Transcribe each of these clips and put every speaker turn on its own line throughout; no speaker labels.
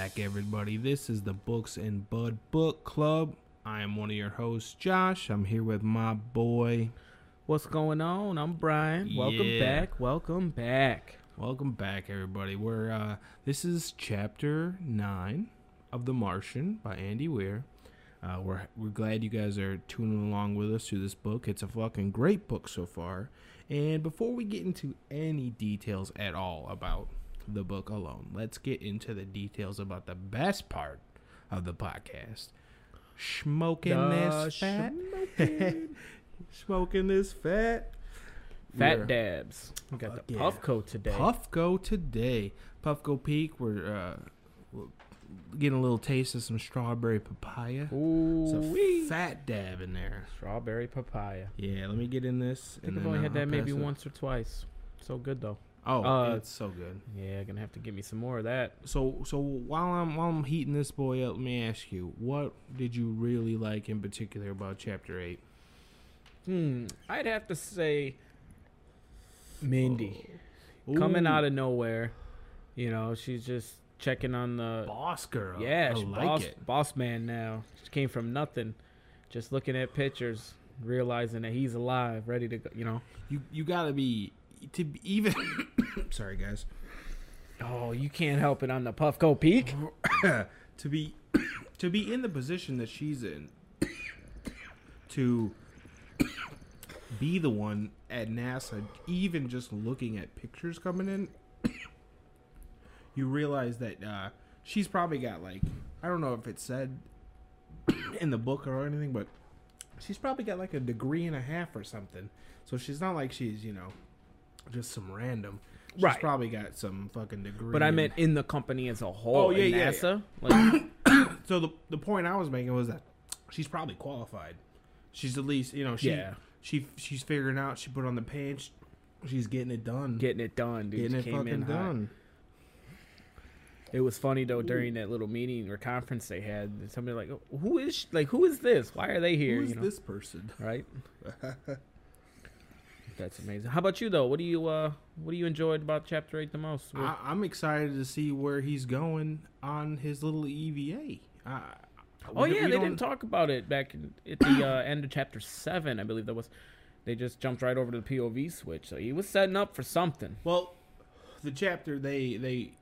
Back, everybody. This is the Books and Bud Book Club. I am one of your hosts, Josh. I'm here with my boy.
What's going on? I'm Brian. Welcome
Yeah.
back. Welcome back.
Welcome back, everybody. We're uh, this is chapter nine of The Martian by Andy Weir. Uh, we're we're glad you guys are tuning along with us through this book. It's a fucking great book so far. And before we get into any details at all about the book alone, let's get into the details about the best part of the podcast. Smoking
The
this fat.
smoking.
Smoking this fat.
Fat
We're-
dabs. We got
Fuck
the
yeah.
Puffco today.
Puffco today. Puffco Peak. We're, uh, we're getting a little taste of some strawberry papaya. It's
Ooh,
a fat dab in there.
strawberry papaya.
Yeah, let me get in this.
I think
and
I've only had
I'll
that maybe
it.
once or twice. So good though.
Oh,
Uh,
it's so good.
Yeah, gonna have to give me some more of that.
So, so while I'm while I'm heating this boy up, let me ask you, what did you really like in particular about chapter eight?
Hmm. I'd have to say Mindy coming out of nowhere. You know, she's just checking on the
boss girl.
Yeah, she
like
boss,
it.
boss man now. She came from nothing, just looking at pictures, realizing that he's alive, ready to go. You know.
You you gotta be to be even. sorry, guys.
Oh, you can't help it on the Puffco Peak.
to be to be in the position that she's in to be the one at NASA even just looking at pictures coming in you realize that uh, she's probably got like I don't know if it's said in the book or anything but she's probably got like a degree and a half or something so she's not like she's you know just some random she's
Right.
probably got some fucking degree
But I meant in the company as a whole.
Oh, yeah, yeah, yeah.
NASA. Like,
So the the point I was making was that she's probably qualified. She's at least you know she
Yeah.
she she's figuring out. She put on the page. She's getting it done.
getting it done, dude.
getting it fucking
in
done.
It was funny though during that little meeting or conference they had. Somebody like, "Oh, who is she? like who is this? Why are they here?
Who is
you know,
this person?
right? That's amazing. How about you though? What do you uh what do you enjoyed about chapter eight the most?
I, I'm excited to see where he's going on his little EVA. I,
Oh
we-
yeah,
we
they didn't talk about it back in, at the uh, end of chapter seven, I believe that was. They just jumped right over to the POV switch, so he was setting up for something.
Well, the chapter they they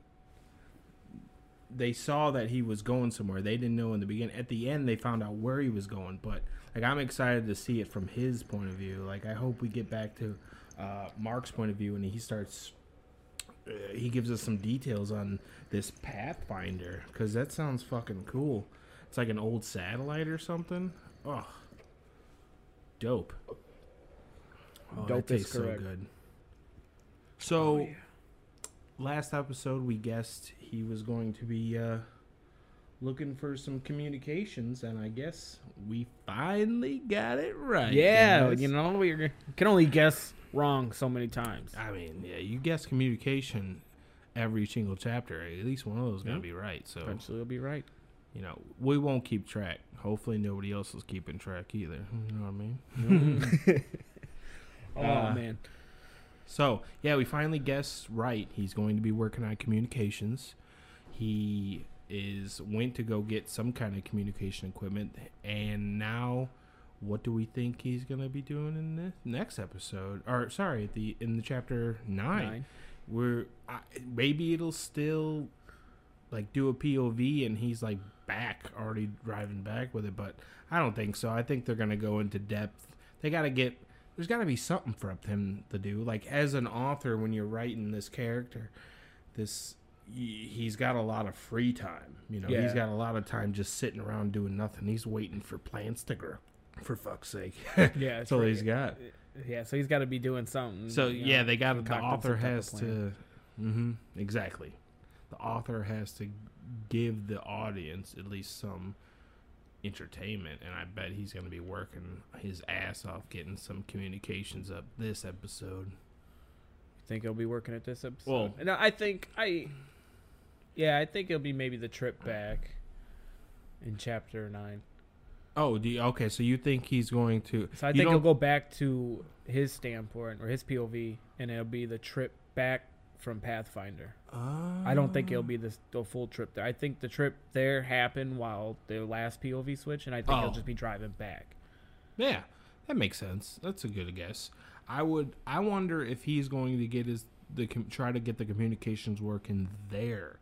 they saw that he was going somewhere. They didn't know in the beginning. At the end, they found out where he was going. But like, I'm excited to see it from his point of view. Like, I hope we get back to uh, Mark's point of view and he starts. Uh, he gives us some details on this Pathfinder because that sounds fucking cool. It's like an old satellite or something. Oh, dope. Oh,
Dope
that tastes so good. So, last episode we guessed he was going to be uh, looking for some communications, and I guess we finally got it right.
yeah,
guys.
you know, we can only guess wrong so many times.
I mean, yeah, you guess communication every single chapter. At least one of those is
gonna
be right. So
Eventually, you'll be right.
you know, we won't keep track. Hopefully, nobody else is keeping track either. You know what I mean?
Oh
Uh,
man,
So yeah, we finally guessed right. He's going to be working on communications. He is went to go get some kind of communication equipment, and now, what do we think he's going to be doing in the next episode? Or sorry, the in the chapter nine,
Nine.
where I, maybe it'll still like do a POV, and he's like back already driving back with it, but I don't think so. I think they're going to go into depth. They got to get there's got to be something for him to do. Like as an author, when you're writing this character, this he's got a lot of free time. You know, He's got a lot of time just sitting around doing nothing. He's waiting for plants to grow. For fuck's sake,
Yeah,
that's all he's got.
Yeah, so he's got to be doing something.
So
you
yeah,
know,
they got the author
some type of
has to. Mm-hmm, exactly, the author has to give the audience at least some entertainment, and I bet he's going to be working his ass off getting some communications up this episode.
You think he'll be working at this episode.
Well-
and I think I, yeah, I think it'll be maybe the trip back in chapter nine.
Oh, do you, okay. So you think he's going to?
So I think he'll go back to his standpoint or his POV, and it'll be the trip back from Pathfinder.
Uh,
I don't think it'll be this the full trip there. I think the trip there happened while the last POV switch, and I think he'll
Oh.
just be driving back.
Yeah, that makes sense. That's a good guess. I would. I wonder if he's going to get his the com- try to get the communications working there,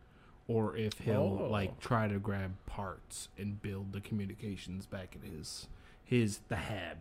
or if he'll
Oh.
like try to grab parts and build the communications back in his his the hab.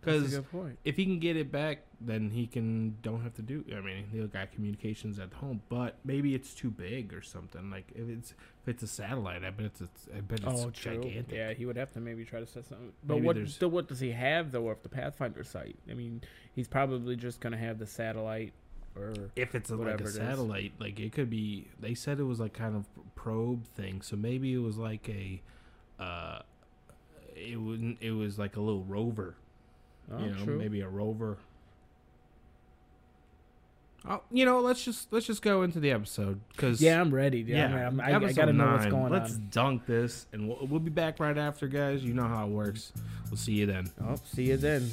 Because if he can get it back, then he can don't have to do. I mean, he'll got communications at home, but maybe it's too big or something. Like if it's if it's a satellite, I bet it's I bet it's
Oh, true.
gigantic.
Yeah, he would have to maybe try to set something. But
Maybe
what still what does he have though of the Pathfinder site? I mean, he's probably just gonna have the satellite or
if it's a, like a
it is.
satellite, like it could be. They said it was like kind of probe thing, so maybe it was like a, uh, it wouldn't. It was like a little rover,
oh,
you know,
true.
maybe a rover. Oh, you know, let's just let's just go into the episode because
Yeah, I'm ready. Yeah, I'm- I, I
episode
gotta know what's
nine.
going
Let's
on.
dunk this, and we'll, we'll be back right after, guys. You know how it works. We'll see you then.
Oh, see you then.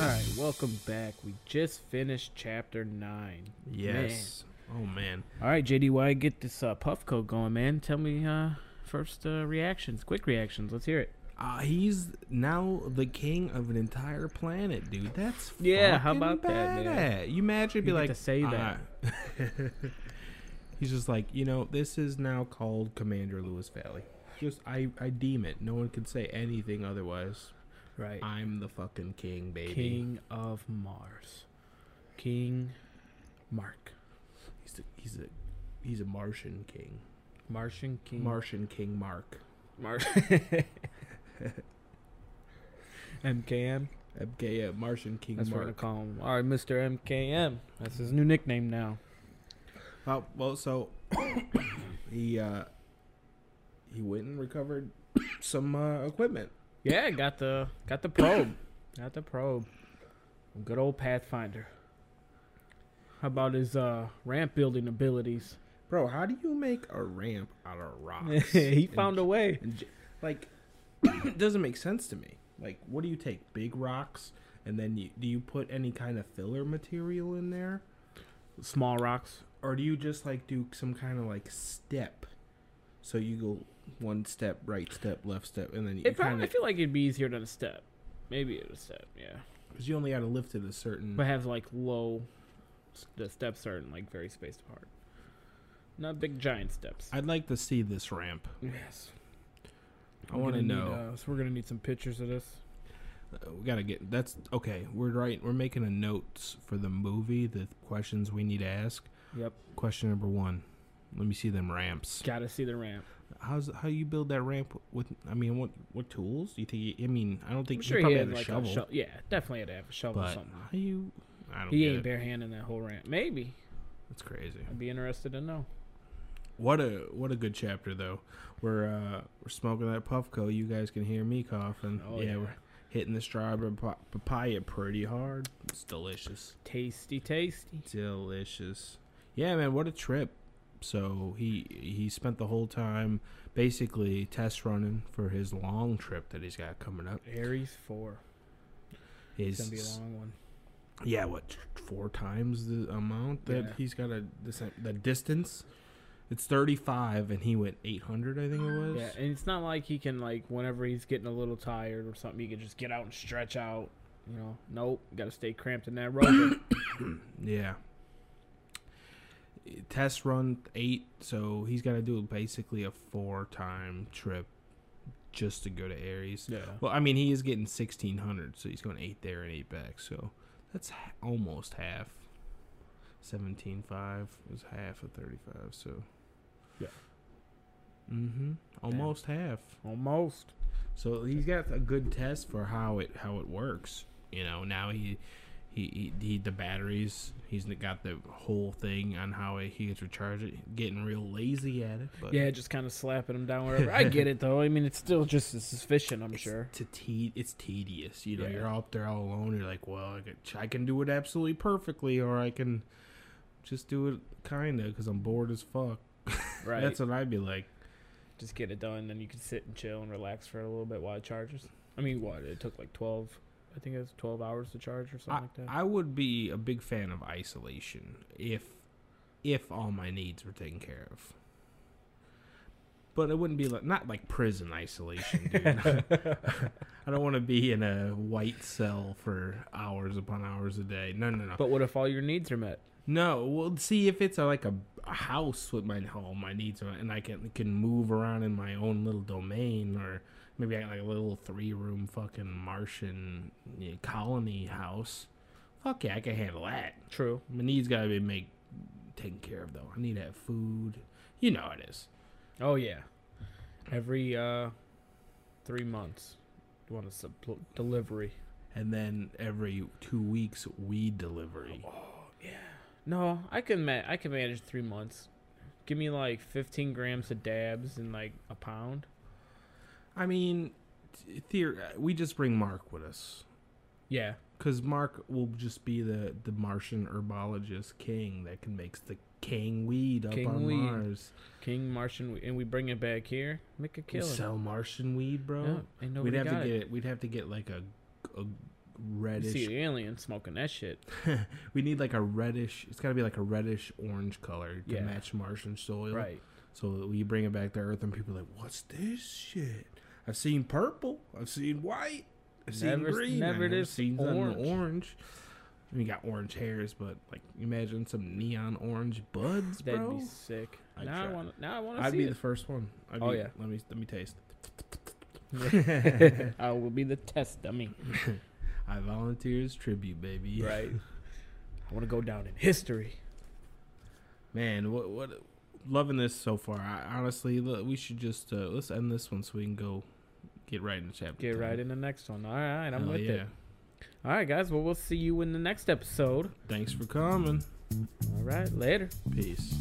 All right, welcome back. We just finished chapter nine.
Yes. Oh man.
All right, JD, why get this uh, Puffco going, man? Tell me uh, first uh, reactions, quick reactions. Let's hear it.
Uh, he's now the king of an entire planet, dude. That's
Yeah, how about that, man?
You imagine be
You
like
to say that.
he's just like, you know, this is now called Commander Lewis Valley. Just I I deem it. No one can say anything otherwise.
Right.
I'm the fucking king, baby.
King of Mars. King Mark.
He's a, he's a he's a Martian king.
Martian King.
Martian King Mark.
Mar- MKM.
MK, uh, Martian King
That's what we're
Mark.
gonna call him. All right, Mr. MKM. That's his new nickname now.
Well, well, so he uh he went and recovered some uh, equipment.
Yeah, got the got the probe. got the probe. Good old Pathfinder. How about his uh, ramp building abilities?
Bro, how do you make a ramp out of rocks?
he
And
found a way.
And like, it doesn't make sense to me. Like, what do you take? Big rocks, and then you do you put any kind of filler material in there,
Small rocks.
or do you just like do some kind of like step? So you go one step, right step, left step, and then you
It probably,
kind
I feel like it'd be easier than a step. Maybe it'd a step, yeah.
because you only got to lift it a certain.
But have like low, the steps are like very spaced apart. Not big giant steps.
I'd like to see this ramp.
yes.
I want to know.
uh, so we're gonna need some pictures of this.
Uh, we gotta get that's okay. We're right. We're making a notes for the movie. The questions we need to ask.
Yep.
Question number one. Let me see them ramps.
Gotta see the ramp.
How's how you build that ramp with? I mean, what what tools do you think? You, I mean, I don't think
I'm
you
sure he
probably
had
had a
like
shovel,
a shovel. Yeah, definitely had to have a shovel or
but
something.
how you? I don't
He ain't barehanding that whole ramp. Maybe.
That's crazy.
I'd be interested to know.
What a what a good chapter though. We're uh we're smoking that puffco. You guys can hear me coughing.
Oh,
yeah,
yeah.
we're hitting the strawberry papaya pretty hard. It's delicious.
Tasty, tasty.
Delicious. Yeah, man, what a trip. So he he spent the whole time basically test running for his long trip that he's got coming up.
Ares four. It's gonna be a long one.
yeah, what four times the amount that
Yeah.
he's got a the distance. It's thirty five, and he went eight hundred. I think it was.
Yeah, and it's not like he can like whenever he's getting a little tired or something, he can just get out and stretch out. You know, nope, got to stay cramped in that rover.
Yeah. Test run eight, so he's got to do basically a four time trip just to go to Ares.
yeah,
Well, I mean, he is getting sixteen hundred, so he's going eight there and eight back. So that's ha- almost half. Seventeen five is half of thirty five. So
Yeah.
Mm-hmm. Almost half.
almost.
So he's got a good test for how it how it works. You know, now he he, he, he the batteries. He's got the whole thing on how he gets recharge it. Getting real lazy at it, but
Yeah, just kind of slapping him down wherever. I get it though. I mean, it's still just as efficient. I'm
it's
sure.
to te- it's tedious. You know,
Yeah.
you're out there all alone. You're like, well, I can, I can do it absolutely perfectly, or I can just do it kind of because I'm bored as fuck.
Right.
That's what I'd be like.
just get it done, then you can sit and chill and relax for a little bit while it charges. I mean, what? It took like 12. I think it was 12 hours to charge or something
I,
like that.
I would be a big fan of isolation if if all my needs were taken care of. But it wouldn't be like not like prison isolation, dude. I don't want to be in a white cell for hours upon hours a day. No, no, no.
but what if all your needs are met?
No, well, see if it's a, like a, a house with my all my needs are, and I can can move around in my own little domain, or maybe I got like a little three room fucking Martian you know, colony house. Fuck yeah, I can handle that.
True.
My needs gotta be make taken care of though. I need to have food. You know how it is.
Oh yeah. Every uh, three months, you want a suppl- delivery.
And then every two weeks, weed delivery. Oh yeah.
No, I can ma- I can manage three months. Give me like 15 grams of dabs and like a pound.
I mean, th- theor- we just bring Mark with us.
Yeah.
Because Mark will just be the, the Martian herbologist king that can make the king weed up
King
on
weed.
Mars.
King Martian, and we bring it back here. Make a
We sell Martian weed, bro.
Yeah,
we'd have to get
it.
We'd have to get like a, a
You
reddish.
see the alien smoking that shit.
we need like a reddish. It's got to be like a reddish orange color to
Yeah.
match Martian soil.
Right.
So we bring it back to Earth, and people are like, "What's this shit?" I've seen purple. I've seen white. I've seen
Never-
green.
never
I've
this
seen
orange.
orange. We got orange hairs, but like imagine some neon orange buds,
That'd
bro.
be sick.
I'd
now I want. Now I want to
I'd be
it.
the first one. I'd
Oh,
be,
yeah.
Let me let me taste.
I will be the test dummy.
I volunteer as tribute, baby.
Right. I want to go down in history.
Man, what what loving this so far. I, honestly, we should just uh, let's end this one so we can go get right into chapter.
Get
10.
right in the next one. All right, I'm
Hell
with
yeah.
it. All right, guys. Well, we'll see you in the next episode.
Thanks for coming.
All right, later.
Peace.